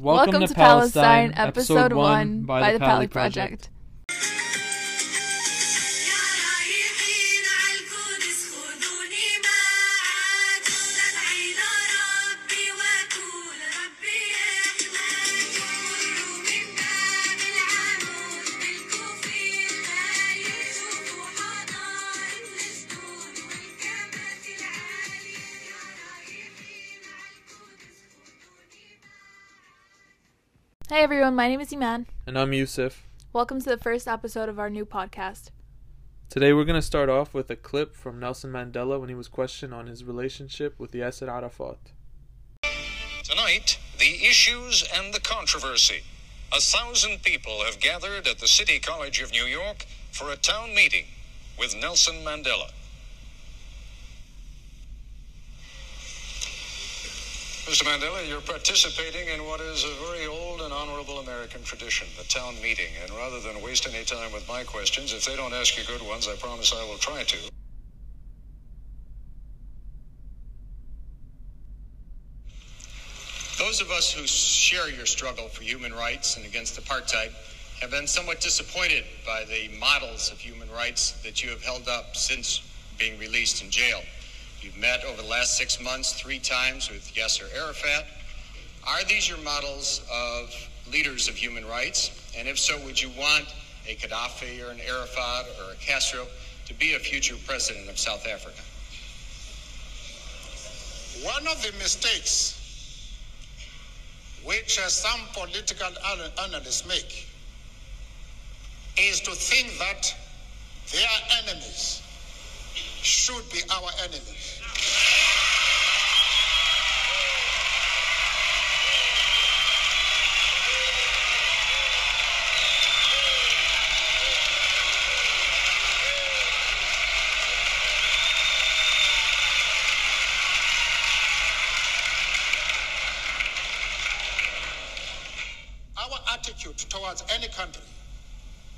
Welcome, to, Palestine, episode 1 by, the Pali Project. يا my name is Iman. And I'm Yusuf. Welcome to the first episode of our new podcast. Today we're going to start off with a clip from Nelson Mandela when he was questioned on his relationship with the Yasser Arafat. Tonight, the issues and the controversy. A thousand people have gathered at the City College of New York for a town meeting with Nelson Mandela. Mr. Mandela, you're participating in what is a very old and honorable American tradition, the town meeting. And rather than waste any time with my questions, if they don't ask you good ones, I promise I will try to. Those of us who share your struggle for human rights and against apartheid have been somewhat disappointed by the models of human rights that you have held up since being released in jail. You've met over the last six months three times with Yasser Arafat. Are these your models of leaders of human rights? And if so, would you want a Gaddafi or an Arafat or a Castro to be a future president of South Africa? One of the mistakes which uh, some political analysts make is to think that their enemies should be our enemies. Our attitude towards any country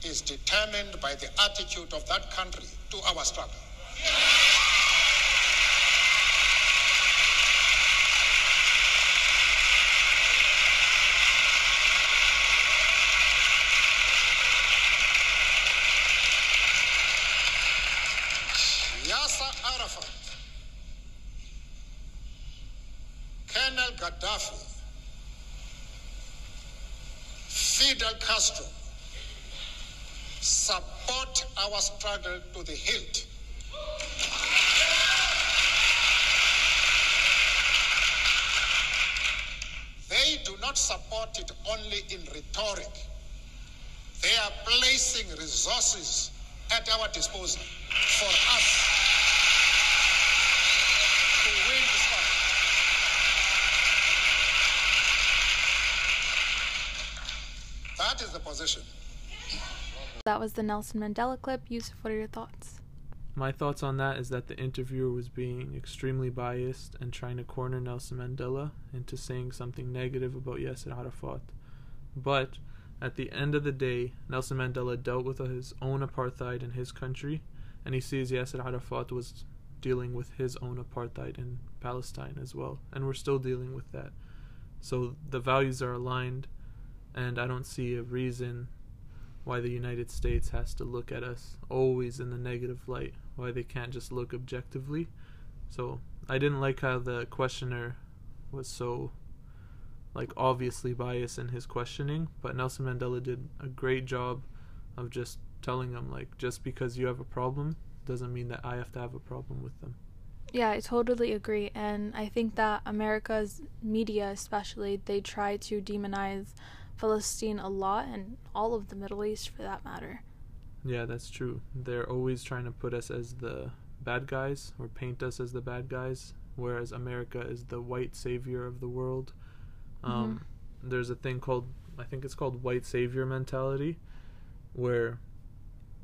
is determined by the attitude of that country to our struggle. Arafat, Colonel Gaddafi, Fidel Castro support our struggle to the hilt. They do not support it only in rhetoric. They are placing resources at our disposal for us to win the struggle. That is the position. That was the Nelson Mandela clip. Yusuf, what are your thoughts? My thoughts on that is that the interviewer was being extremely biased and trying to corner Nelson Mandela into saying something negative about Yasser Arafat. But at the end of the day, Nelson Mandela dealt with his own apartheid in his country, and he sees Yasser Arafat was dealing with his own apartheid in Palestine as well, and we're still dealing with that. So the values are aligned, and I don't see a reason why the United States has to look at us always in the negative light, why they can't just look objectively. So I didn't like how the questioner was so like obviously biased in his questioning, but Nelson Mandela did a great job of just telling him like just because you have a problem doesn't mean that I have to have a problem with them. Yeah, I totally agree. And I think that America's media, especially, they try to demonize Palestine a lot and all of the Middle East for that matter. Yeah, that's true. They're always trying to put us as the bad guys or paint us as the bad guys, whereas America is the white savior of the world. Um, There's a thing called, I think it's called white savior mentality, where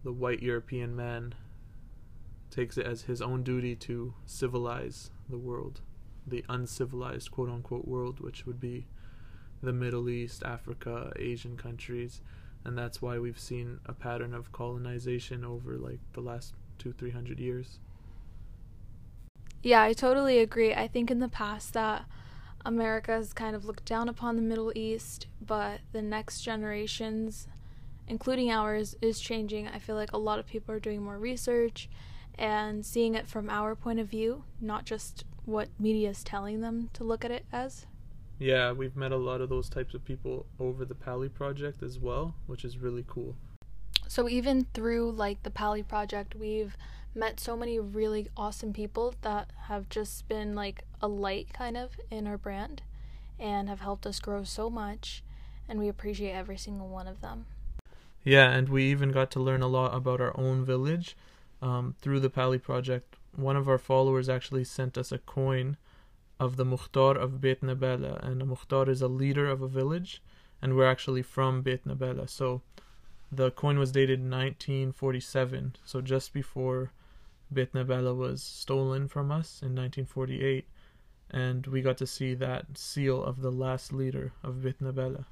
the white European man takes it as his own duty to civilize the world, the uncivilized quote unquote world, which would be the Middle East, Africa, Asian countries, and that's why we've seen a pattern of colonization over like the last two, three hundred years. Yeah, I totally agree. I think in the past that America has kind of looked down upon the Middle East, but the next generations, including ours, is changing. I feel like a lot of people are doing more research and seeing it from our point of view, not just what media is telling them to look at it as. Yeah, we've met a lot of those types of people over the Pali project as well, which is really cool. So even through like the Pali project, we've met so many really awesome people that have just been like a light kind of in our brand and have helped us grow so much and we appreciate every single one of them. Yeah, and we even got to learn a lot about our own village um, through the Pali project. One of our followers actually sent us a coin of the Mukhtar of Beit Nabela, and the Mukhtar is a leader of a village, and we're actually from Beit Nabela. So the coin was dated 1947, so just before Beit Nabela was stolen from us in 1948, and we got to see that seal of the last leader of Beit Nabela.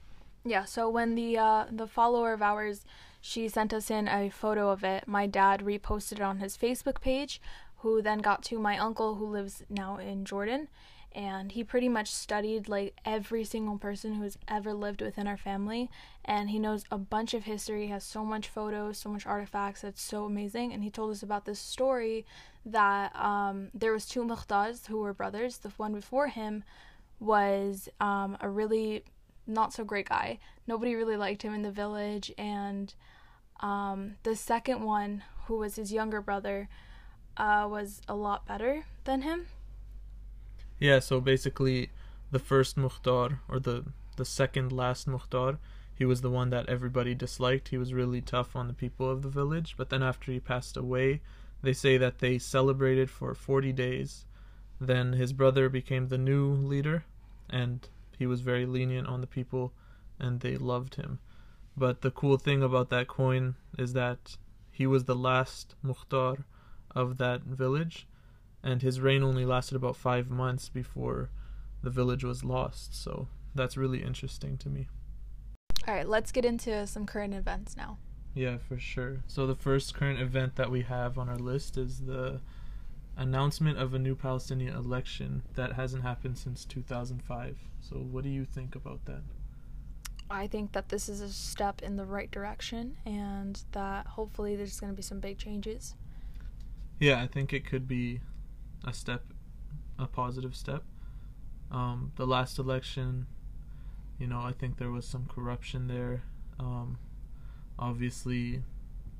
Yeah, so when the uh, the follower of ours she sent us in a photo of it, my dad reposted it on his Facebook page, who then got to my uncle who lives now in Jordan, and he pretty much studied like every single person who's ever lived within our family and he knows a bunch of history. He has so much photos so much artifacts. That's so amazing. And he told us about this story that um, there was two Mukhtars who were brothers. The one before him was um, a really not so great guy. Nobody really liked him in the village. And um, the second one who was his younger brother uh, was a lot better than him Yeah, so basically, the first Mukhtar, or the, the second last Mukhtar, he was the one that everybody disliked. He was really tough on the people of the village. But then after he passed away, they say that they celebrated for 40 days. Then his brother became the new leader, and he was very lenient on the people, and they loved him. But the cool thing about that coin is that he was the last Mukhtar of that village and his reign only lasted about five months before the village was lost. So that's really interesting to me. all right let's get into some current events now Yeah, for sure. So the first current event that we have on our list is the announcement of a new Palestinian election that hasn't happened since 2005. So what do you think about that? I think that this is a step in the right direction and that hopefully there's going to be some big changes. Yeah, I think it could be a step, a positive step. Um, the last election, you know, I think there was some corruption there. Um, obviously,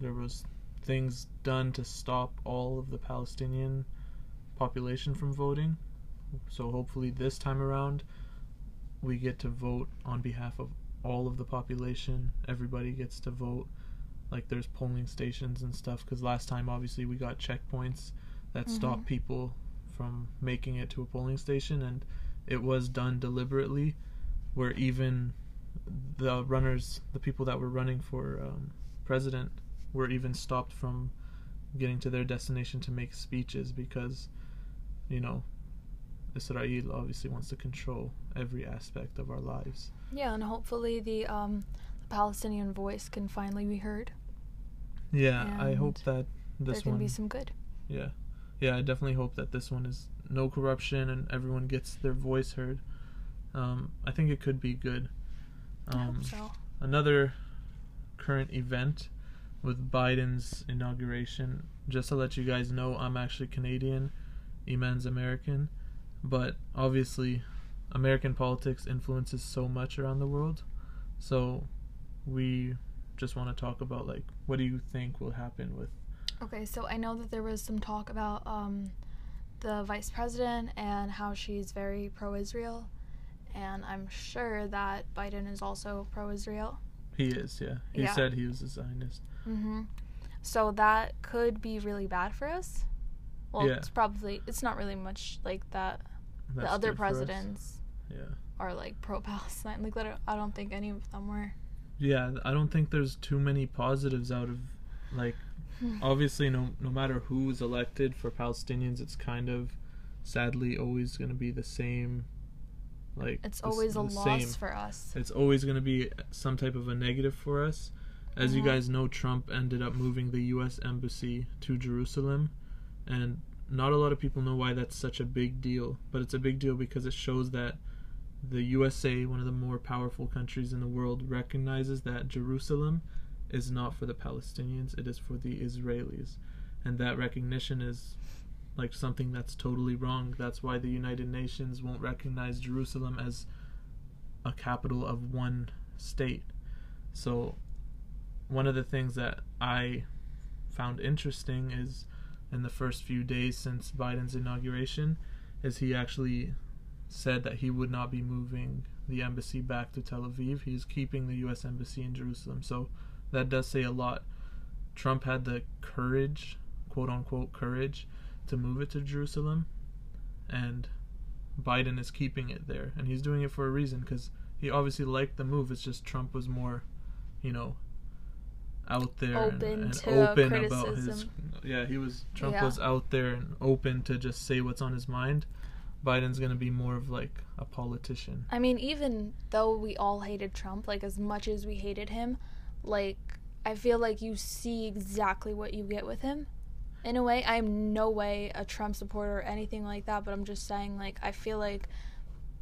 there was things done to stop all of the Palestinian population from voting. So hopefully, this time around, we get to vote on behalf of all of the population. Everybody gets to vote. Like there's polling stations and stuff. Because last time, obviously, we got checkpoints that stopped Mhm. people from making it to a polling station, and it was done deliberately, where even the runners, the people that were running for um, president, were even stopped from getting to their destination to make speeches because, you know, Israel obviously wants to control every aspect of our lives. Yeah, and hopefully the um the Palestinian voice can finally be heard. Yeah, I hope And that there this can one. be some good. Yeah, yeah, I definitely hope that this one is no corruption and everyone gets their voice heard. Um, I think it could be good. I Um, so. another current event with Biden's inauguration. Just to let you guys know, I'm actually Canadian, Iman's American, but obviously, American politics influences so much around the world. So, we just want to talk about like what do you think will happen with Okay, so I know that there was some talk about um the vice president and how she's very pro-Israel, and I'm sure that Biden is also pro-Israel. he is, yeah. He Yeah. said he was a Zionist. Mm-hmm. So that could be really bad for us. Well, Yeah. it's probably it's not really much like that. the other good for us. presidents Yeah. are like pro-Palestine. Like, I don't think any of them were. yeah i don't think there's too many positives out of like. obviously no no matter who's elected for palestinians it's kind of sadly always going to be the same like It's the always a the loss for us. it's always going to be some type of a negative for us as you Mhm. guys know trump ended up moving the us embassy to jerusalem and not a lot of people know why that's such a big deal but it's a big deal because it shows that the USA, one of the more powerful countries in the world, recognizes that Jerusalem is not for the Palestinians, it is for the Israelis. And that recognition is like something that's totally wrong. That's why the United Nations won't recognize Jerusalem as a capital of one state. So, one of the things that I found interesting is in the first few days since Biden's inauguration is he actually said that he would not be moving the embassy back to Tel Aviv. He's keeping the US embassy in Jerusalem. So that does say a lot. Trump had the courage, quote unquote courage, to move it to Jerusalem and Biden is keeping it there and he's doing it for a reason cuz he obviously liked the move. It's just Trump was more, you know, out there and- Open and, to open about his yeah, he was Trump Yeah. was out there and open to just say what's on his mind. Biden's gonna be more of like a politician. I mean, even though we all hated Trump, like as much as we hated him, like I feel like you see exactly what you get with him. In a way, I'm no way a Trump supporter or anything like that, but I'm just saying, like, I feel like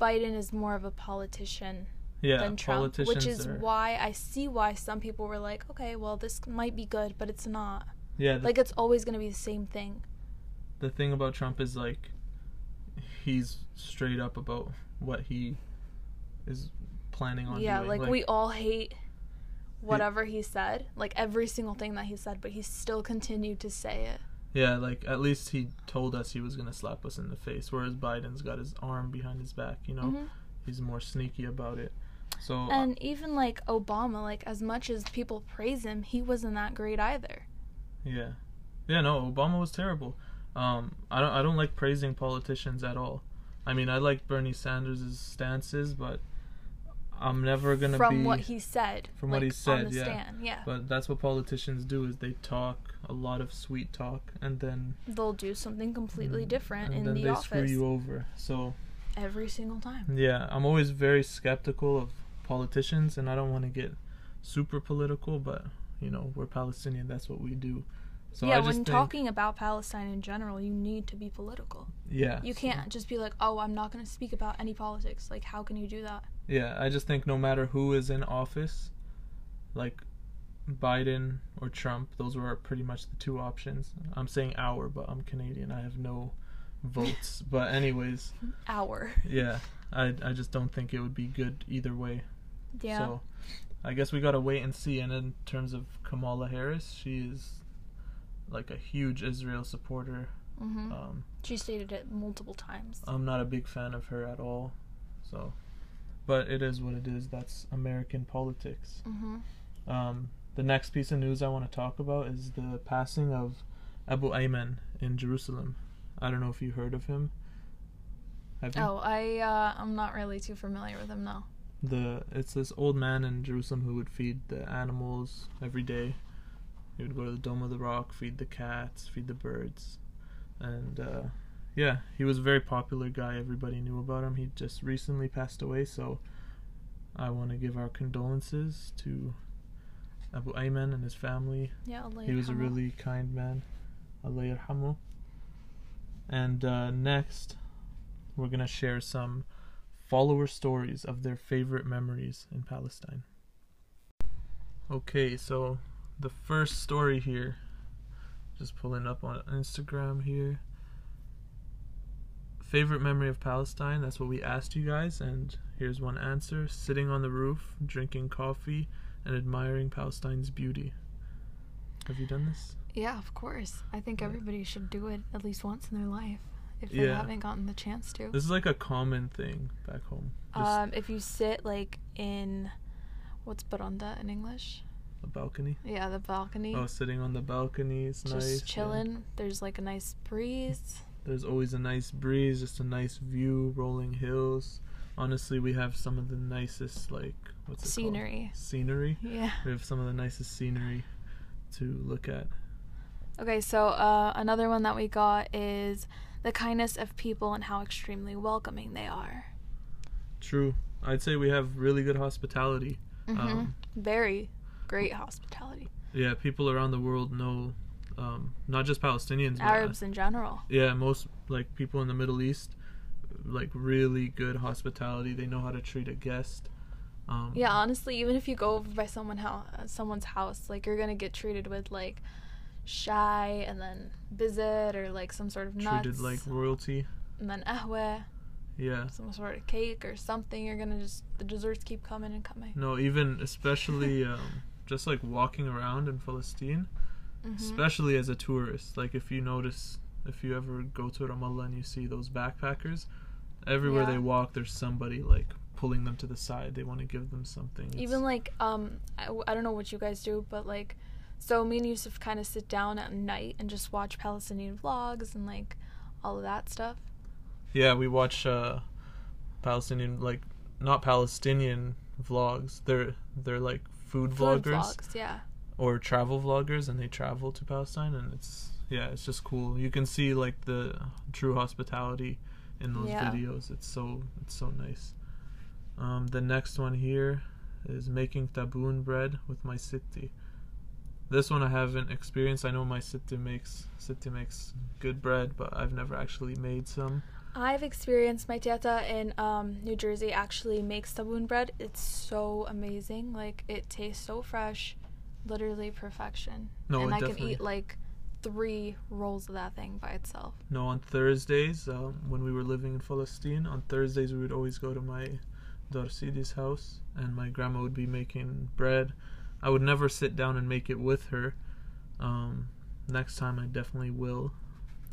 Biden is more of a politician Yeah, than Trump, which is are- why I see why some people were like, okay, well, this might be good, but it's not. yeah. The, Like, it's always going to be the same thing. the thing about Trump is like he's straight up about what he is planning on yeah, doing. like, we all hate whatever he said, like every single thing that he said, but he still continued to say it. Yeah, like at least he told us he was gonna slap us in the face, whereas Biden's got his arm behind his back. You know, Mhm. he's more sneaky about it. So uh, And even like Obama, like as much as people praise him, he wasn't that great either. yeah, yeah. No, Obama was terrible. Um, I don't. I don't like praising politicians at all. I mean, I like Bernie Sanders' stances, but I'm never gonna be. From be what he said. From what he said, on the yeah. stand. Yeah. But that's what politicians do: is they talk a lot of sweet talk, and then They'll do something completely different Mm, and in then the they office screw you over. So every single time. yeah, I'm always very skeptical of politicians, and I don't want to get super political, but you know, we're Palestinian. That's what we do. So yeah, I just when think, talking about Palestine in general, you need to be political. yeah, You can't just be like, "Oh, I'm not going to speak about any politics." Like, how can you do that? Yeah, I just think no matter who is in office, like Biden or Trump, those were pretty much the two options. I'm saying our, but I'm Canadian. I have no votes. but anyways, Hour. yeah, I I just don't think it would be good either way. Yeah. So I guess we gotta wait and see. And in terms of Kamala Harris, she is like a huge Israel supporter. hmm Um, She stated it multiple times. I'm not a big fan of her at all. So, but it is what it is. That's American politics. hmm Um, the next piece of news I want to talk about is the passing of Abu Ayman in Jerusalem. I don't know if you heard of him. Have you? Oh, I uh, I'm not really too familiar with him though. The it's this old man in Jerusalem who would feed the animals every day. He would go to the Dome of the Rock, feed the cats, feed the birds, and uh, yeah, he was a very popular guy. Everybody knew about him. He just recently passed away, so I want to give our condolences to Abu Ayman and his family. Yeah, Allah He was a really kind man. Allah yarhamu. And uh, next, we're gonna share some follower stories of their favorite memories in Palestine. Okay, so the first story here, just pulling up on Instagram here. Favorite memory of Palestine? That's what we asked you guys, and here's one answer: sitting on the roof, drinking coffee, and admiring Palestine's beauty. Have you done this? Yeah, of course. I think everybody should do it at least once in their life if they Yeah. haven't gotten the chance to. This is like a common thing back home. Just Um, if you sit like in what's baranda in English? a balcony. Yeah, the balcony. Oh, sitting on the balcony is just nice. yeah. chilling. There's like a nice breeze. There's always a nice breeze, just a nice view, rolling hills. Honestly, we have some of the nicest like what's it Scenery. called? Scenery. Yeah. We have some of the nicest scenery to look at. Okay, so uh, another one that we got is the kindness of people and how extremely welcoming they are. True. I'd say we have really good hospitality. hmm Um, Very great hospitality. yeah, people around the world know, um, not just Palestinians, but, uh, Arabs in general. yeah, most like people in the Middle East like really good hospitality. They know how to treat a guest. Um, Yeah, honestly, even if you go over by someone how someone's house, like you're gonna get treated with like shy and then bizet or like some sort of nuts, treated like royalty. and then ahwe, Yeah. some sort of cake or something. You're gonna just the desserts keep coming and coming. No, even especially um, just like walking around in Palestine, Mm-hmm. especially as a tourist. Like if you notice, if you ever go to Ramallah and you see those backpackers, everywhere Yeah. they walk, there's somebody like pulling them to the side. They want to give them something. It's- Even like um, I, w- I don't know what you guys do, but like, so me and Yusuf kind of sit down at night and just watch Palestinian vlogs and like all of that stuff. yeah, we watch uh, Palestinian like not Palestinian vlogs. They're they're like food, Food vloggers vlogs, yeah. Or travel vloggers, and they travel to Palestine, and it's yeah, it's just cool. You can see like the true hospitality in those Yeah. videos. It's so it's so nice. Um, the next one here is making taboon bread with my city. This one I haven't experienced. I know my city makes city makes good bread, but I've never actually made some. I've experienced my teta in um, New Jersey actually makes taboon bread. It's so amazing. Like it tastes so fresh, literally perfection. No, and I can eat like three rolls of that thing by itself. No, on Thursdays, um, when we were living in Palestine, on Thursdays we would always go to my Darsidi's house, and my grandma would be making bread. I would never sit down and make it with her. Um, next time I definitely will.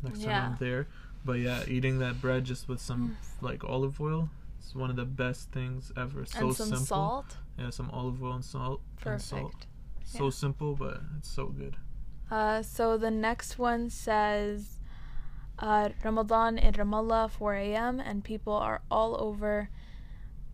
Next Yeah. time I'm there. But yeah, eating that bread just with some like olive oil, it's one of the best things ever. So and some simple. salt. Yeah, some olive oil and salt. And salt. So Yeah. simple, but it's so good. Uh, so the next one says uh, Ramadan in Ramallah 4 a.m. and people are all over,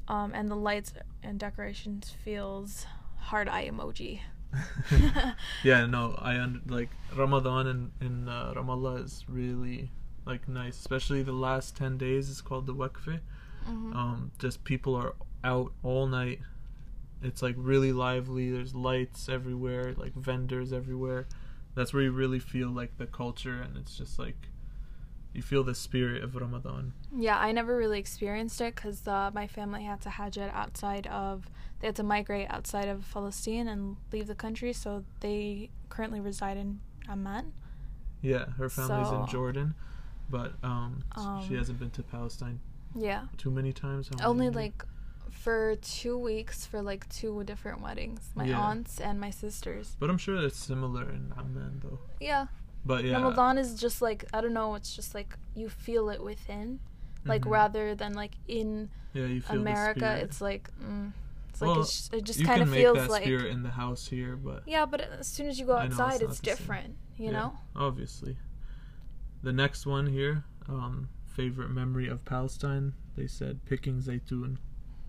um, and the lights and decorations feels hard eye emoji. yeah, no, I un- like Ramadan in in uh, Ramallah is really like nice, especially the last ten days. It's called the Waqf. Mm-hmm. Um, just people are out all night. It's like really lively. There's lights everywhere, like vendors everywhere. That's where you really feel like the culture, and it's just like you feel the spirit of Ramadan. Yeah, I never really experienced it because uh, my family had to hajj it outside of. They had to migrate outside of Palestine and leave the country, so they currently reside in Amman. Yeah, her family's in Jordan, but um, Um, she hasn't been to Palestine Yeah, too many times. How only like for two weeks for like two different weddings. My Yeah. aunts and my sisters. But I'm sure it's similar in Amman though. Yeah, But yeah, Ramadan is just like I don't know. It's just like you feel it within, like Mhm. rather than like in yeah, you feel America. It's like mm, it's like it's, it just kind of feels like spirit in the house here, but yeah. But as soon as you go it's outside, it's, same. different. You yeah, know. obviously. The next one here, um, favorite memory of Palestine. They said picking zaytun.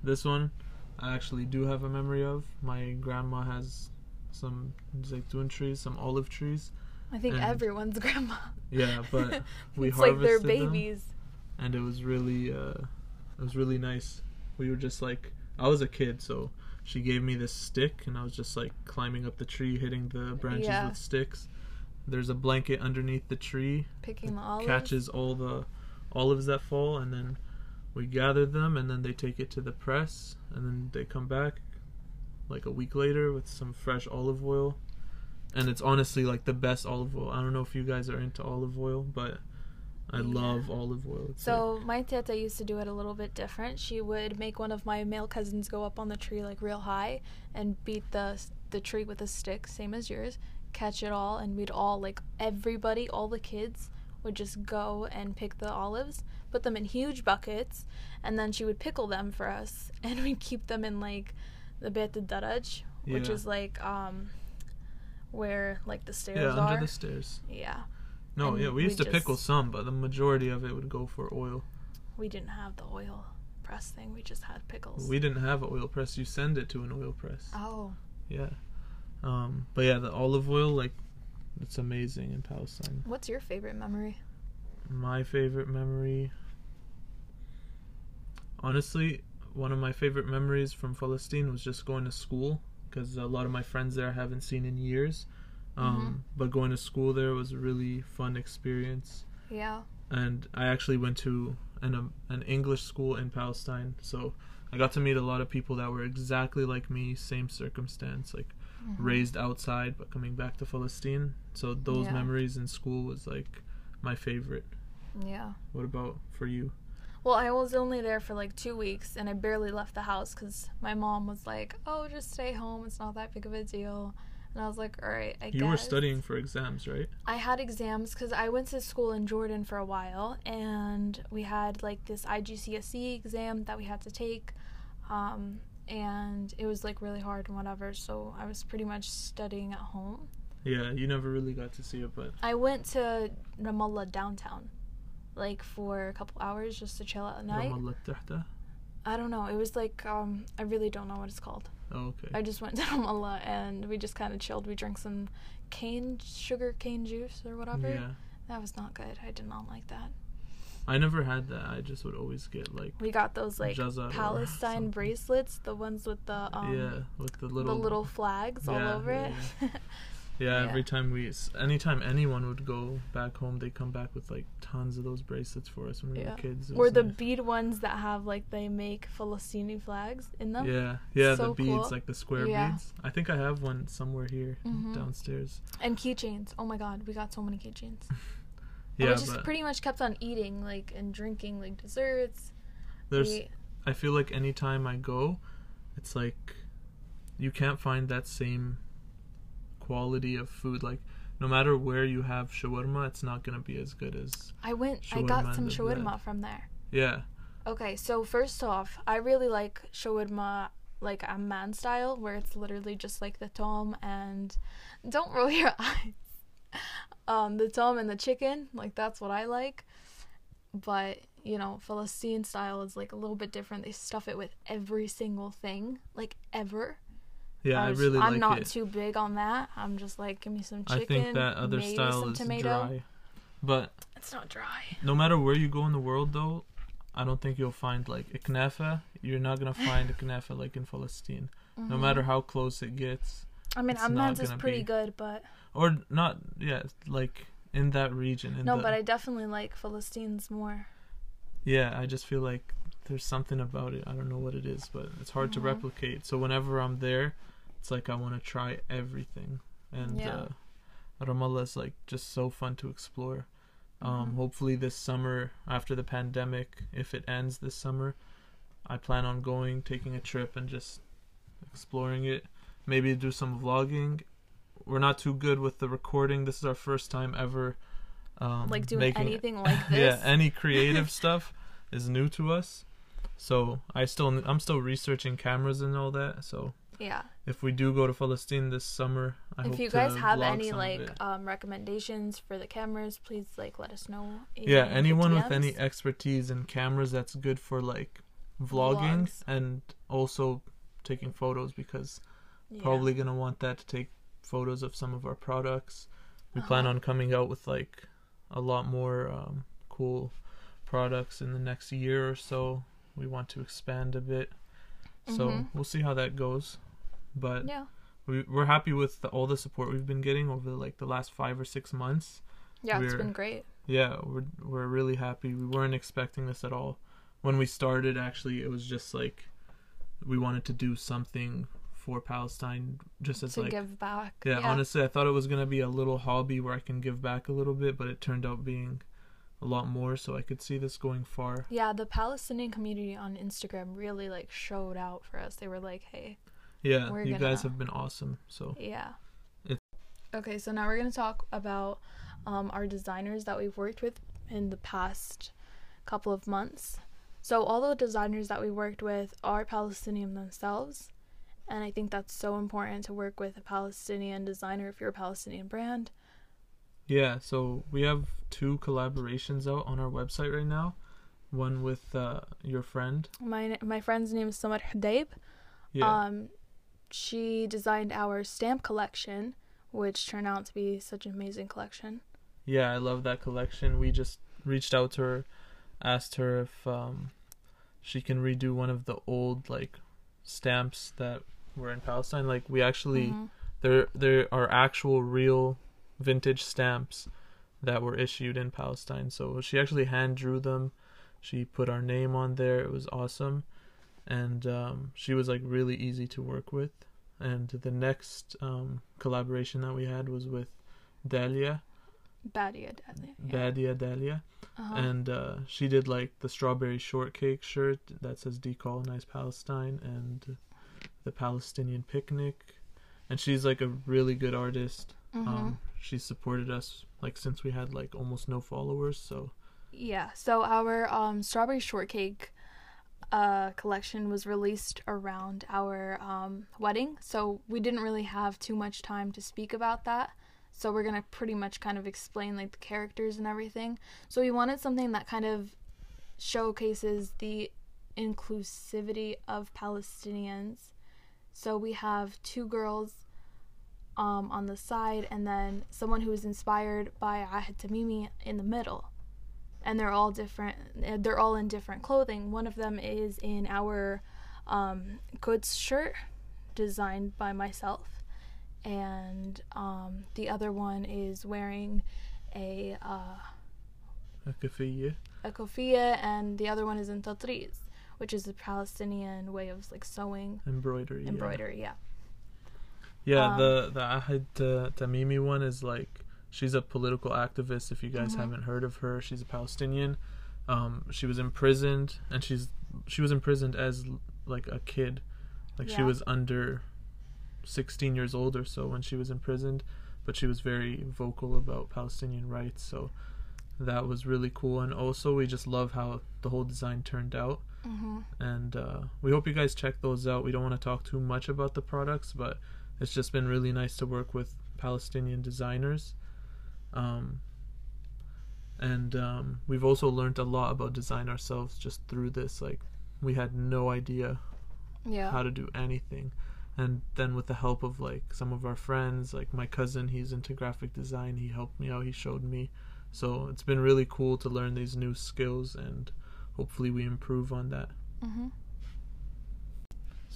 This one, I actually do have a memory of. My grandma has some zaytun trees, some olive trees. I think And- everyone's grandma. Yeah, but we it's like they're harvested them. babies. and it was really uh it was really nice we were just like i was a kid so she gave me this stick and i was just like climbing up the tree hitting the branches Yeah. with sticks there's a blanket underneath the tree Picking the olives. catches all the olives that fall and then we gather them and then they take it to the press and then they come back like a week later with some fresh olive oil and it's honestly like the best olive oil i don't know if you guys are into olive oil but i Yeah. love olive oil it's like- So my teta used to do it a little bit different. She would make one of my male cousins go up on the tree like real high and beat the the tree with a stick, same as yours, catch it all, and we'd all like everybody, all the kids would just go and pick the olives, put them in huge buckets, and then she would pickle them for us, and we'd keep them in like the Beit Daraj, which Yeah. is like um where like the stairs Yeah, are. under the stairs. yeah, No, And yeah, we used to pickle some, but the majority of it would go for oil. we didn't have the oil press thing. We just had pickles. We didn't have an oil press. You send it to an oil press. oh. Yeah. Um, but yeah, the olive oil, like, it's amazing in Palestine. What's your favorite memory? My favorite memory. Honestly, one of my favorite memories from Palestine was just going to school because a lot of my friends there I haven't seen in years. Um, But going to school there was a really fun experience. Yeah. and I actually went to and a, an English school in Palestine. So I got to meet a lot of people that were exactly like me, same circumstance, like Mm-hmm. raised outside but coming back to Palestine. So those Yeah. memories in school was like my favorite. Yeah. What about for you? Well, I was only there for like two weeks and I barely left the house because my mom was like, oh, just stay home. It's not that big of a deal. And I was like, all right, I You guess. were studying for exams, right? I had exams because I went to school in Jordan for a while and we had like this IGCSE exam that we had to take. Um, and it was like really hard and whatever. So I was pretty much studying at home. Yeah, you never really got to see it, but I went to Ramallah downtown like for a couple hours just to chill at night. I don't know. It was like um I really don't know what it's called. Oh, okay. I just went to Ramallah and we just kind of chilled. We drank some cane sugar cane juice or whatever. yeah. That was not good. I did not like that. I never had that. I just would always get like We got those like Palestine bracelets, the ones with the um yeah, with the little the little flags all over yeah, it. Yeah, Yeah. every time we, anytime anyone would go back home, they come back with like tons of those bracelets for us when we Yeah. were kids. Or the nice. bead ones that have like they make Palestinian flags in them. Yeah, yeah, So the beads, cool. like the square Yeah. beads. I think I have one somewhere here Mhm. downstairs. And keychains. Oh my god, we got so many keychains. and Yeah, we just pretty much kept on eating like and drinking like desserts. there's. We- I feel like anytime I go, it's like you can't find that same quality of food. Like no matter where you have shawarma, it's not gonna be as good as I went I got some shawarma from there. yeah. Okay, so first off, I really like shawarma like Amman style where it's literally just like the toum and don't roll your eyes. Um the toum and the chicken, like that's what I like. But, you know, Philistine style is like a little bit different. They stuff it with every single thing, like ever. Yeah, I was- really I'm like not it. too big on that. I'm just like give me some I chicken, think that other maybe style some is tomato. dry. But It's not dry. no matter where you go in the world, though, I don't think you'll find like a knafa. You're not gonna find a knafa like in Palestine. No mm-hmm. matter how close it gets, I mean, Amman's is pretty be- good, but or not. Yeah, like in that region. In no, the, but I definitely like Philistines more. yeah, I just feel like there's something about it. I don't know what it is, but it's hard to replicate. So whenever I'm there, it's like I want to try everything, and Yeah. uh, Ramallah is like just so fun to explore. Um, hopefully this summer after the pandemic, if it ends this summer, I plan on going, taking a trip, and just exploring it. Maybe do some vlogging. We're not too good with the recording. This is our first time ever. Um, Like doing making- anything like this. yeah, any creative stuff is new to us. So I still I'm still researching cameras and all that. So Yeah. if we do go to Palestine this summer, I hope if you to guys have any like um recommendations for the cameras, please like let us know. yeah, anyone with any expertise in cameras that's good for like vlogging Vlogs. and also taking photos because Yeah. probably gonna want that to take photos of some of our products. We plan Uh-huh. on coming out with like a lot more um, cool products in the next year or so. We want to expand a bit, so Mhm. we'll see how that goes. But Yeah. we, we're happy with the, all the support we've been getting over like the last five or six months. Yeah, it's we're- been great. Yeah, we're we're really happy. We weren't expecting this at all. When we started, actually, it was just like we wanted to do something for Palestine, just as to like give back. yeah, honestly, I thought it was gonna be a little hobby where I can give back a little bit, but it turned out being a lot more. So I could see this going far. Yeah, the Palestinian community on Instagram really like showed out for us. They were like, "Hey, Yeah, We're you guys gonna- have been awesome. So yeah." It- Okay, so now we're gonna talk about um, our designers that we've worked with in the past couple of months. So all the designers that we worked with are Palestinian themselves, and I think that's so important to work with a Palestinian designer if you're a Palestinian brand. Yeah, so we have two collaborations out on our website right now. One with uh, your friend. My my friend's name is Samar Hudaib. Yeah, Um, she designed our stamp collection, which turned out to be such an amazing collection. Yeah, I love that collection. We just reached out to her, asked her if um, she can redo one of the old like stamps that were in Palestine. Like we actually Mhm. there there are actual real vintage stamps that were issued in Palestine. So she actually hand drew them She put our name on there. It was awesome, and um, she was like really easy to work with. And the next um, collaboration that we had was with Dahlia, Badia deadly. Yeah. Badia Dahlia, Uh-huh. and uh, she did like the strawberry shortcake shirt that says "Decolonize Palestine" and the Palestinian picnic. And she's like a really good artist. Mhm. Um, she's supported us like since we had like almost no followers. So Yeah, so our um, strawberry shortcake uh, collection was released around our um, wedding, so we didn't really have too much time to speak about that. So we're gonna pretty much kind of explain like the characters and everything. So we wanted something that kind of showcases the inclusivity of Palestinians. So we have two girls um, on the side, and then someone who is inspired by Ahed Tamimi in the middle. And they're all different they're all in different clothing. One of them is in our um, goods shirt designed by myself. And um, the other one is wearing a uh, a kafiyya. a kofia and the other one is in tatreez which is a palestinian way of like sewing. Embroidery. embroidery yeah Yeah, Um, the the Ahed uh, Tamimi one is like she's a political activist. If you guys Mhm. haven't heard of her, she's a Palestinian. Um, she was imprisoned, and she's she was imprisoned as like a kid, like she was under sixteen years old or so when she was imprisoned, but she was very vocal about Palestinian rights. So that was really cool, and also we just love how the whole design turned out hmm and uh, we hope you guys check those out. We don't want to talk too much about the products, but it's just been really nice to work with Palestinian designers. Um, and um, we've also learned a lot about design ourselves just through this. Like, we had no idea yeah how to do anything. And then with the help of like some of our friends, like my cousin, he's into graphic design. He helped me out. He showed me. So it's been really cool to learn these new skills, and hopefully we improve on that. hmm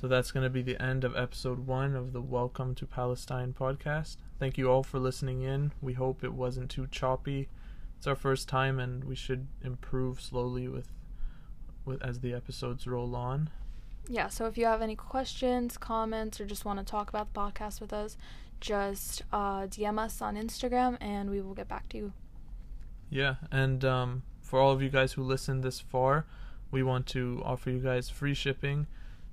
So that's going to be the end of episode one of the Welcome to Palestine podcast. Thank you all for listening in. We hope it wasn't too choppy. It's our first time, and we should improve slowly with, with as the episodes roll on. yeah so if you have any questions comments or just want to talk about the podcast with us just uh, dm us on instagram and we will get back to you Yeah, and um, for all of you guys who listened this far, we want to offer you guys free shipping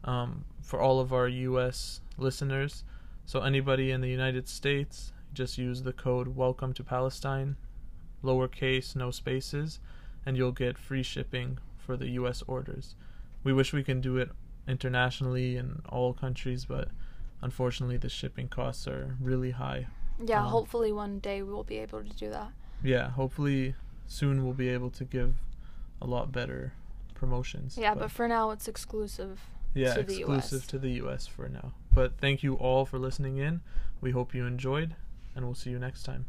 um, for all of our U.S. listeners. So anybody in the United States, just use the code Welcome to Palestine, lowercase, no spaces, and you'll get free shipping for the U.S. orders. We wish we can do it internationally in all countries, but unfortunately, the shipping costs are really high. yeah Um, hopefully one day we will be able to do that yeah, hopefully soon we'll be able to give a lot better promotions. Yeah, but for now it's exclusive yeah, to the exclusive US. to the US for now. But thank you all for listening in. We hope you enjoyed, and we'll see you next time.